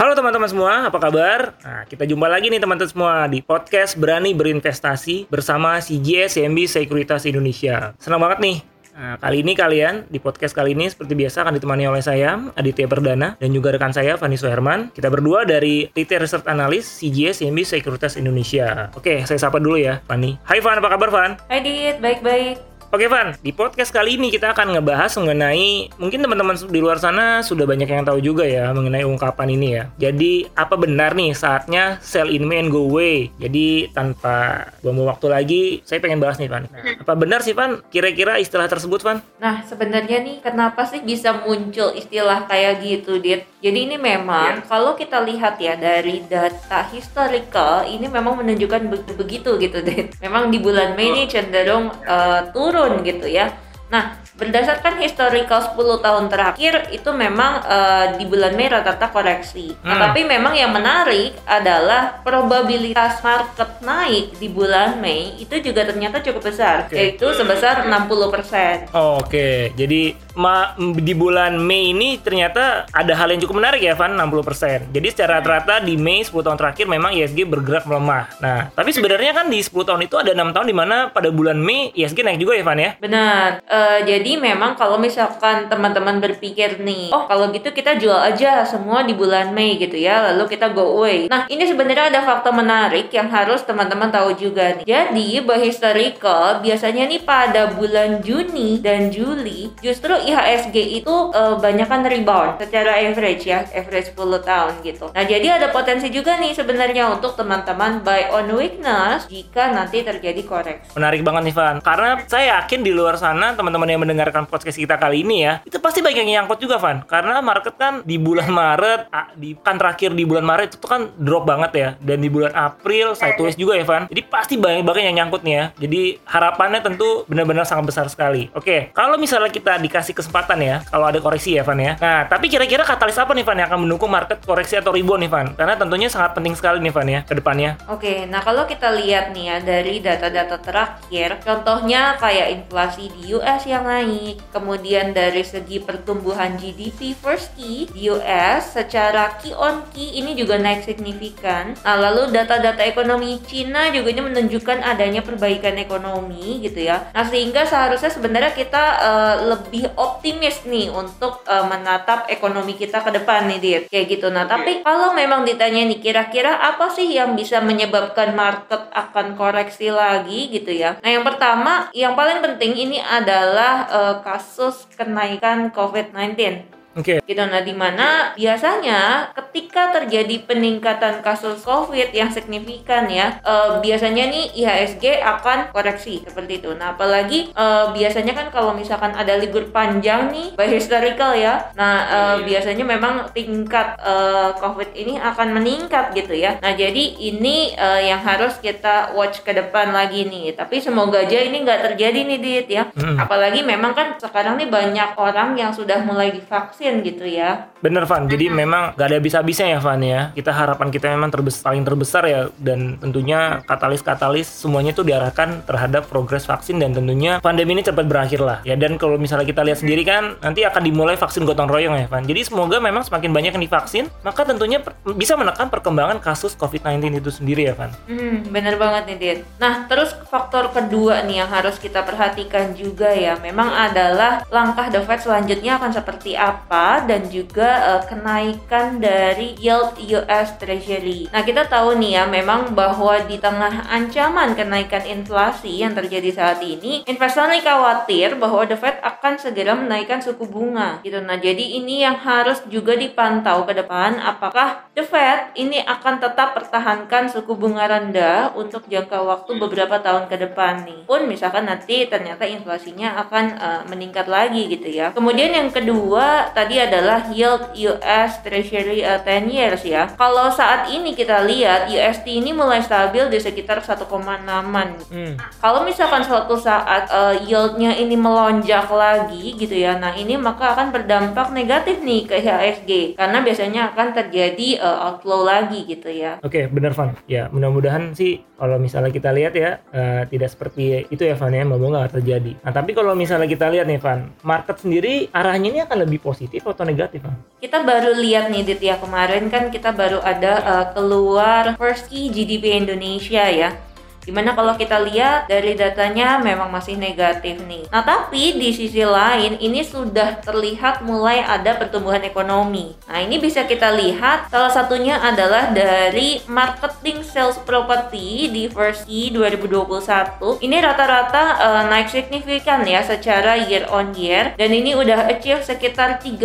Halo teman-teman semua, apa kabar? Nah, kita jumpa lagi nih teman-teman semua di podcast Berani Berinvestasi bersama CGS CMB Sekuritas Indonesia. Senang banget nih. Nah, kali ini kalian di podcast kali ini seperti biasa akan ditemani oleh saya Aditya Perdana dan juga rekan saya Fani Suherman. Kita berdua dari Retail Research Analyst CGS CMB Sekuritas Indonesia. Oke, saya sapa dulu ya, Fani. Hai Fan, apa kabar Fan? Hai Dit, baik-baik. Oke Van, di podcast kali ini kita akan ngebahas mengenai mungkin teman-teman di luar sana sudah banyak yang tahu juga ya mengenai ungkapan ini ya. Jadi apa benar nih saatnya sell in May and go away? Jadi tanpa buang waktu lagi, saya pengen bahas nih Van. Apa benar sih Van kira-kira istilah tersebut Van? Nah, sebenarnya nih kenapa sih bisa muncul istilah kayak gitu, Dit? Jadi ini memang kalau kita lihat ya dari data historical ini memang menunjukkan be- begitu gitu, Dit. Memang di bulan Mei ini cenderung uh, turun gitu ya. Nah, berdasarkan historical 10 tahun terakhir itu memang uh, di bulan Mei rata-rata koreksi. Nah, Hmm. tapi memang yang menarik adalah probabilitas market naik di bulan Mei itu juga ternyata cukup besar, Oke. yaitu sebesar 60%. Oh, Oke, jadi ma- di bulan Mei ini ternyata ada hal yang cukup menarik ya Van, 60%. Jadi secara rata-rata di Mei 10 tahun terakhir memang ISG bergerak melemah. Nah, tapi sebenarnya kan di 10 tahun itu ada enam tahun di mana pada bulan Mei ISG naik juga ya Van ya? Benar. Eh, jadi memang kalau misalkan teman-teman berpikir nih, oh kalau gitu kita jual aja semua di bulan Mei gitu ya, lalu kita go away. Nah ini sebenarnya ada fakta menarik yang harus teman-teman tahu juga nih. Jadi by historical biasanya nih pada bulan Juni dan Juli justru IHSG itu eh, banyakan rebound secara average ya, average 10 tahun gitu. Nah jadi ada potensi juga nih sebenarnya untuk teman-teman buy on weakness jika nanti terjadi koreksi. Menarik banget nih Van, karena saya yakin di luar sana teman-teman yang mendengarkan podcast kita kali ini ya, itu pasti banyak yang nyangkut juga Van, karena market kan di bulan Maret, di kan terakhir di bulan Maret itu kan drop banget ya, dan di bulan April sideways juga ya Van, jadi pasti banyak banget yang nyangkut nih ya, jadi harapannya tentu benar-benar sangat besar sekali. Oke, kalau misalnya kita dikasih kesempatan ya, kalau ada koreksi ya Van ya, nah tapi kira-kira katalis apa nih Van yang akan mendukung market koreksi atau rebound nih Van, karena tentunya sangat penting sekali nih Van ya ke depannya. Oke, nah kalau kita lihat nih ya dari data-data terakhir, contohnya kayak inflasi di US yang naik, kemudian dari segi pertumbuhan GDP first key di US secara key on key ini juga naik signifikan. Nah, lalu data-data ekonomi Cina juga ini menunjukkan adanya perbaikan ekonomi gitu ya. Nah, sehingga seharusnya sebenarnya kita eh, lebih optimis nih untuk eh, menatap ekonomi kita ke depan nih, Dit. Kayak gitu. Nah, tapi kalau memang ditanya nih kira-kira apa sih yang bisa menyebabkan market akan koreksi lagi gitu ya. Nah, yang pertama, yang paling penting ini adalah eh, kasus kenaikan COVID-19 Oke, gitu. Nah di mana biasanya ketika terjadi peningkatan kasus covid yang signifikan ya eh, biasanya nih IHSG akan koreksi seperti itu. Nah apalagi eh, biasanya kan kalau misalkan ada libur panjang nih by historical ya. Nah eh, biasanya memang tingkat eh, covid ini akan meningkat gitu ya. Nah jadi ini eh, yang harus kita watch ke depan lagi nih. Tapi semoga aja ini nggak terjadi nih Dit ya. Apalagi memang kan sekarang nih banyak orang yang sudah mulai divaksin gitu ya Bener Van, jadi memang gak ada bisa-bisanya ya Van ya. Kita harapan kita memang terbes paling terbesar ya dan tentunya katalis-katalis semuanya itu diarahkan terhadap progres vaksin dan tentunya pandemi ini cepat berakhir lah. Ya dan kalau misalnya kita lihat sendiri kan nanti akan dimulai vaksin gotong royong ya Van. Jadi semoga memang semakin banyak yang divaksin maka tentunya bisa menekan perkembangan kasus COVID-19 itu sendiri ya Van. Hmm, bener banget nih, Dit. Nah, terus faktor kedua nih yang harus kita perhatikan juga ya, memang adalah langkah The Fed selanjutnya akan seperti apa dan juga eh, kenaikan dari yield US Treasury. Nah, kita tahu nih ya, memang bahwa di tengah ancaman kenaikan inflasi yang terjadi saat ini, investor nih khawatir bahwa The Fed akan segera menaikkan suku bunga gitu. Nah, jadi ini yang harus juga dipantau ke depan apakah The Fed ini akan tetap pertahankan suku bunga rendah untuk jangka waktu beberapa tahun ke depan nih. Pun misalkan nanti ternyata inflasinya akan eh, meningkat lagi gitu ya. Kemudian yang kedua tadi adalah yield US Treasury uh, 10 years ya. Kalau saat ini kita lihat UST ini mulai stabil di sekitar 1,6an. Hmm. Kalau misalkan suatu saat uh, yieldnya ini melonjak lagi gitu ya, nah ini maka akan berdampak negatif nih ke IHSG karena biasanya akan terjadi uh, outflow lagi gitu ya. Oke, bener Van. Ya, mudah-mudahan sih kalau misalnya kita lihat ya eh, tidak seperti itu ya Van ya, semoga nggak terjadi. Nah, tapi kalau misalnya kita lihat nih Van, market sendiri arahnya ini akan lebih positif atau negatif? Kita baru lihat nih Dit ya kemarin kan kita baru ada uh, keluar first key GDP Indonesia ya. Di mana kalau kita lihat dari datanya memang masih negatif nih. Nah tapi di sisi lain ini sudah terlihat mulai ada pertumbuhan ekonomi. Nah ini bisa kita lihat salah satunya adalah dari marketing sales property di first key 2021. Ini rata-rata uh, naik signifikan ya secara year on year dan ini udah achieve sekitar 30%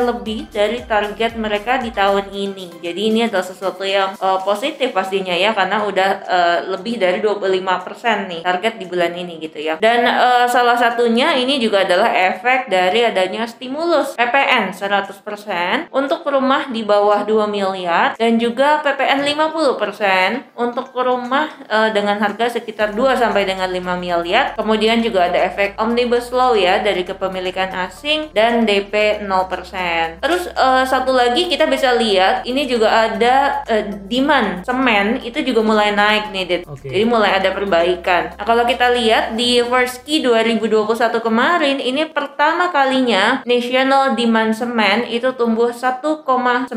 lebih dari target mereka di tahun ini. Jadi ini adalah sesuatu yang uh, positif pastinya ya karena udah uh, lebih lebih dari 25% nih target di bulan ini gitu ya. Dan uh, salah satunya ini juga adalah efek dari adanya stimulus PPN 100% untuk rumah di bawah 2 miliar dan juga PPN 50% untuk rumah uh, dengan harga sekitar 2 sampai dengan 5 miliar. Kemudian juga ada efek omnibus law ya dari kepemilikan asing dan DP 0%. Terus uh, satu lagi kita bisa lihat ini juga ada uh, demand semen itu juga mulai naik nih Dit. Oke. Jadi mulai ada perbaikan. Nah, kalau kita lihat di first key 2021 kemarin ini pertama kalinya national demand semen itu tumbuh 1,9%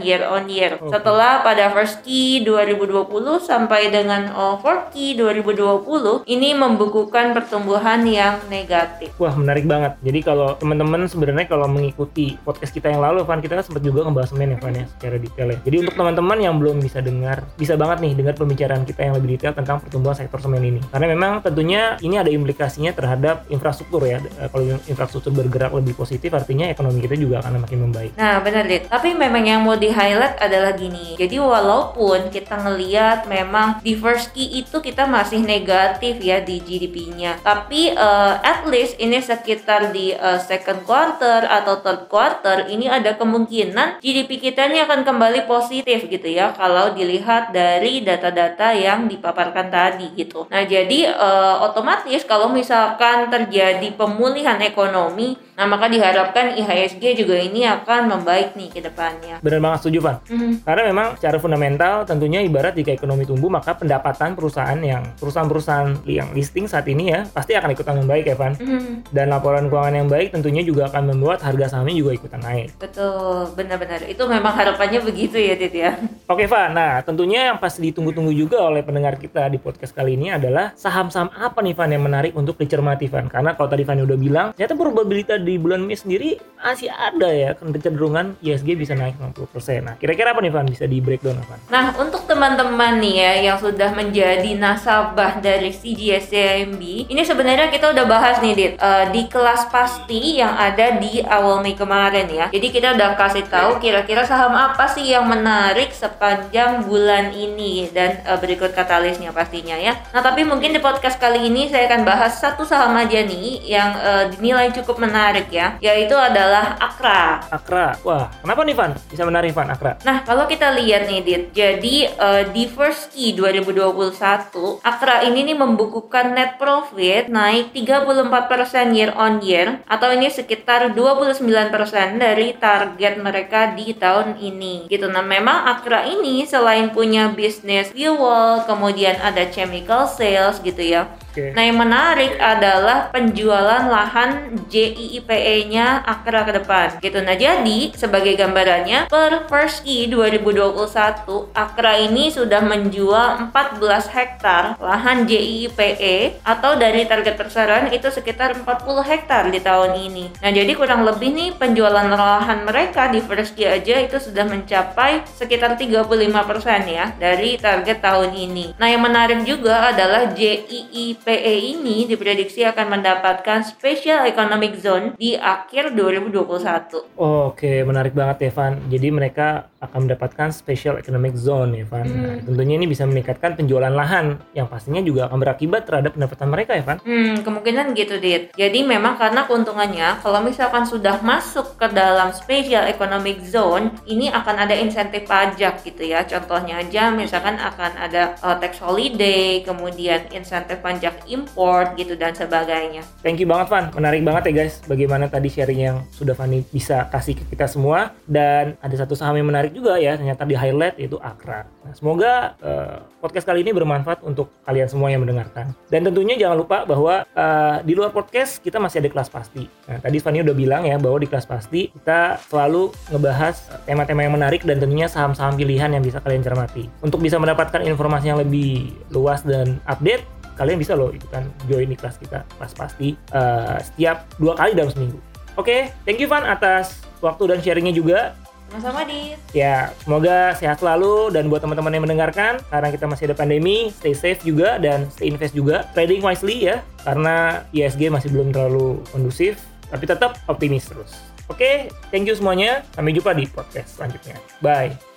year on year. Oke. Setelah pada first key 2020 sampai dengan fourth key 2020 ini membukukan pertumbuhan yang negatif. Wah menarik banget. Jadi kalau teman-teman sebenarnya kalau mengikuti podcast kita yang lalu, Van kita kan sempat juga ngebahas semen ya, Van ya, secara detail ya. Jadi untuk teman-teman yang belum bisa dengar, bisa banget nih dengar pembicaraan kita yang lebih detail tentang pertumbuhan sektor semen ini. Karena memang tentunya ini ada implikasinya terhadap infrastruktur ya. Eh, Kalau infrastruktur bergerak lebih positif, artinya ekonomi kita juga akan makin membaik. Nah, benar deh. Tapi memang yang mau di highlight adalah gini. Jadi walaupun kita ngeliat memang di first key itu kita masih negatif ya di GDP-nya. Tapi eh, at least ini sekitar di eh, second quarter atau third quarter ini ada kemungkinan GDP kita ini akan kembali positif gitu ya kalau dilihat dari data-data yang dipaparkan tadi gitu. Nah, jadi eh, otomatis kalau misalkan terjadi pemulihan ekonomi, nah maka diharapkan IHSG juga ini akan membaik nih ke depannya. Benar banget setuju, Van. Mhm. Karena memang secara fundamental tentunya ibarat jika ekonomi tumbuh maka pendapatan perusahaan yang perusahaan-perusahaan yang listing saat ini ya pasti akan ikutan membaik ya Van. Mhm. Dan laporan keuangan yang baik tentunya juga akan membuat harga sahamnya juga ikutan naik. Betul, benar-benar. Itu memang harapannya begitu ya, Dit ya. Oke Van, nah tentunya yang pasti ditunggu-tunggu juga oleh pendengar kita di podcast kali ini adalah saham-saham apa nih Van yang menarik untuk dicermati Van? Karena kalau tadi Van udah bilang, ternyata probabilitas di bulan Mei sendiri masih ada ya kecenderungan ISG bisa naik 60%. Nah kira-kira apa nih Van bisa di breakdown Van? Nah, untuk teman-teman nih ya yang sudah menjadi nasabah dari CGS CIMB, ini sebenarnya kita udah bahas nih Dit eh, di kelas pasti yang ada di awal Mei kemarin ya. Jadi kita udah kasih tahu kira-kira saham apa sih yang menarik sepanjang bulan ini dan eh, berikut katalisnya pastinya ya. Nah, tapi mungkin di podcast kali ini saya akan bahas satu saham aja nih yang eh, dinilai cukup menarik ya, yaitu adalah Akra. Akra, wah kenapa nih Van? Bisa menarik Van Akra? Nah, kalau kita lihat nih, Dit. Jadi, eh, di first key 2021, Akra ini nih membukukan net profit naik 34% year on year atau ini sekitar 29% dari target mereka di tahun ini. Gitu. Nah, memang Akra ini selain punya bisnis fuel, kemudian ada chemical sales gitu ya. Oke. Nah, yang menarik adalah penjualan lahan JIIPE-nya Akra ke depan. Gitu. Nah, jadi sebagai gambarannya per first key 2021 Akra ini sudah menjual 14 hektar lahan JIIPE atau dari target perseroan itu sekitar 40 hektar di tahun ini. Nah, jadi kurang lebih nih penjualan lahan mereka di first key aja itu sudah mencapai sekitar 35% ya dari target tahun ini. Nah, yang menarik juga adalah JIIPE SPE ini diprediksi akan mendapatkan Special Economic Zone di akhir 2021. Oke, menarik banget ya, Van. Jadi mereka akan mendapatkan Special Economic Zone ya, Van. Nah, Hmm. tentunya ini bisa meningkatkan penjualan lahan yang pastinya juga akan berakibat terhadap pendapatan mereka ya, Van. Hmm, kemungkinan gitu, Dit. Jadi memang karena keuntungannya, kalau misalkan sudah masuk ke dalam Special Economic Zone, ini akan ada insentif pajak gitu ya. Contohnya aja, misalkan akan ada uh, tax holiday, kemudian insentif pajak import gitu dan sebagainya. Thank you banget Van, menarik banget ya guys bagaimana tadi sharing yang sudah Fanny bisa kasih ke kita semua dan ada satu saham yang menarik juga ya ternyata di highlight yaitu Akra. Nah, semoga eh, podcast kali ini bermanfaat untuk kalian semua yang mendengarkan. Dan tentunya jangan lupa bahwa eh, di luar podcast kita masih ada kelas pasti. Nah, tadi Fanny udah bilang ya bahwa di kelas pasti kita selalu ngebahas eh, tema-tema yang menarik dan tentunya saham-saham pilihan yang bisa kalian cermati. Untuk bisa mendapatkan informasi yang lebih luas dan update kalian bisa loh ikutan join di kelas kita kelas pasti eh, setiap dua kali dalam seminggu. Oke thank you Van atas waktu dan sharingnya juga. Sama-sama, Dit. ya semoga sehat selalu. Dan buat teman-teman yang mendengarkan karena kita masih ada pandemi stay safe juga dan stay invest juga. Trading wisely ya karena ISG masih belum terlalu kondusif tapi tetap optimis terus. Oke thank you semuanya. Sampai jumpa di podcast selanjutnya. Bye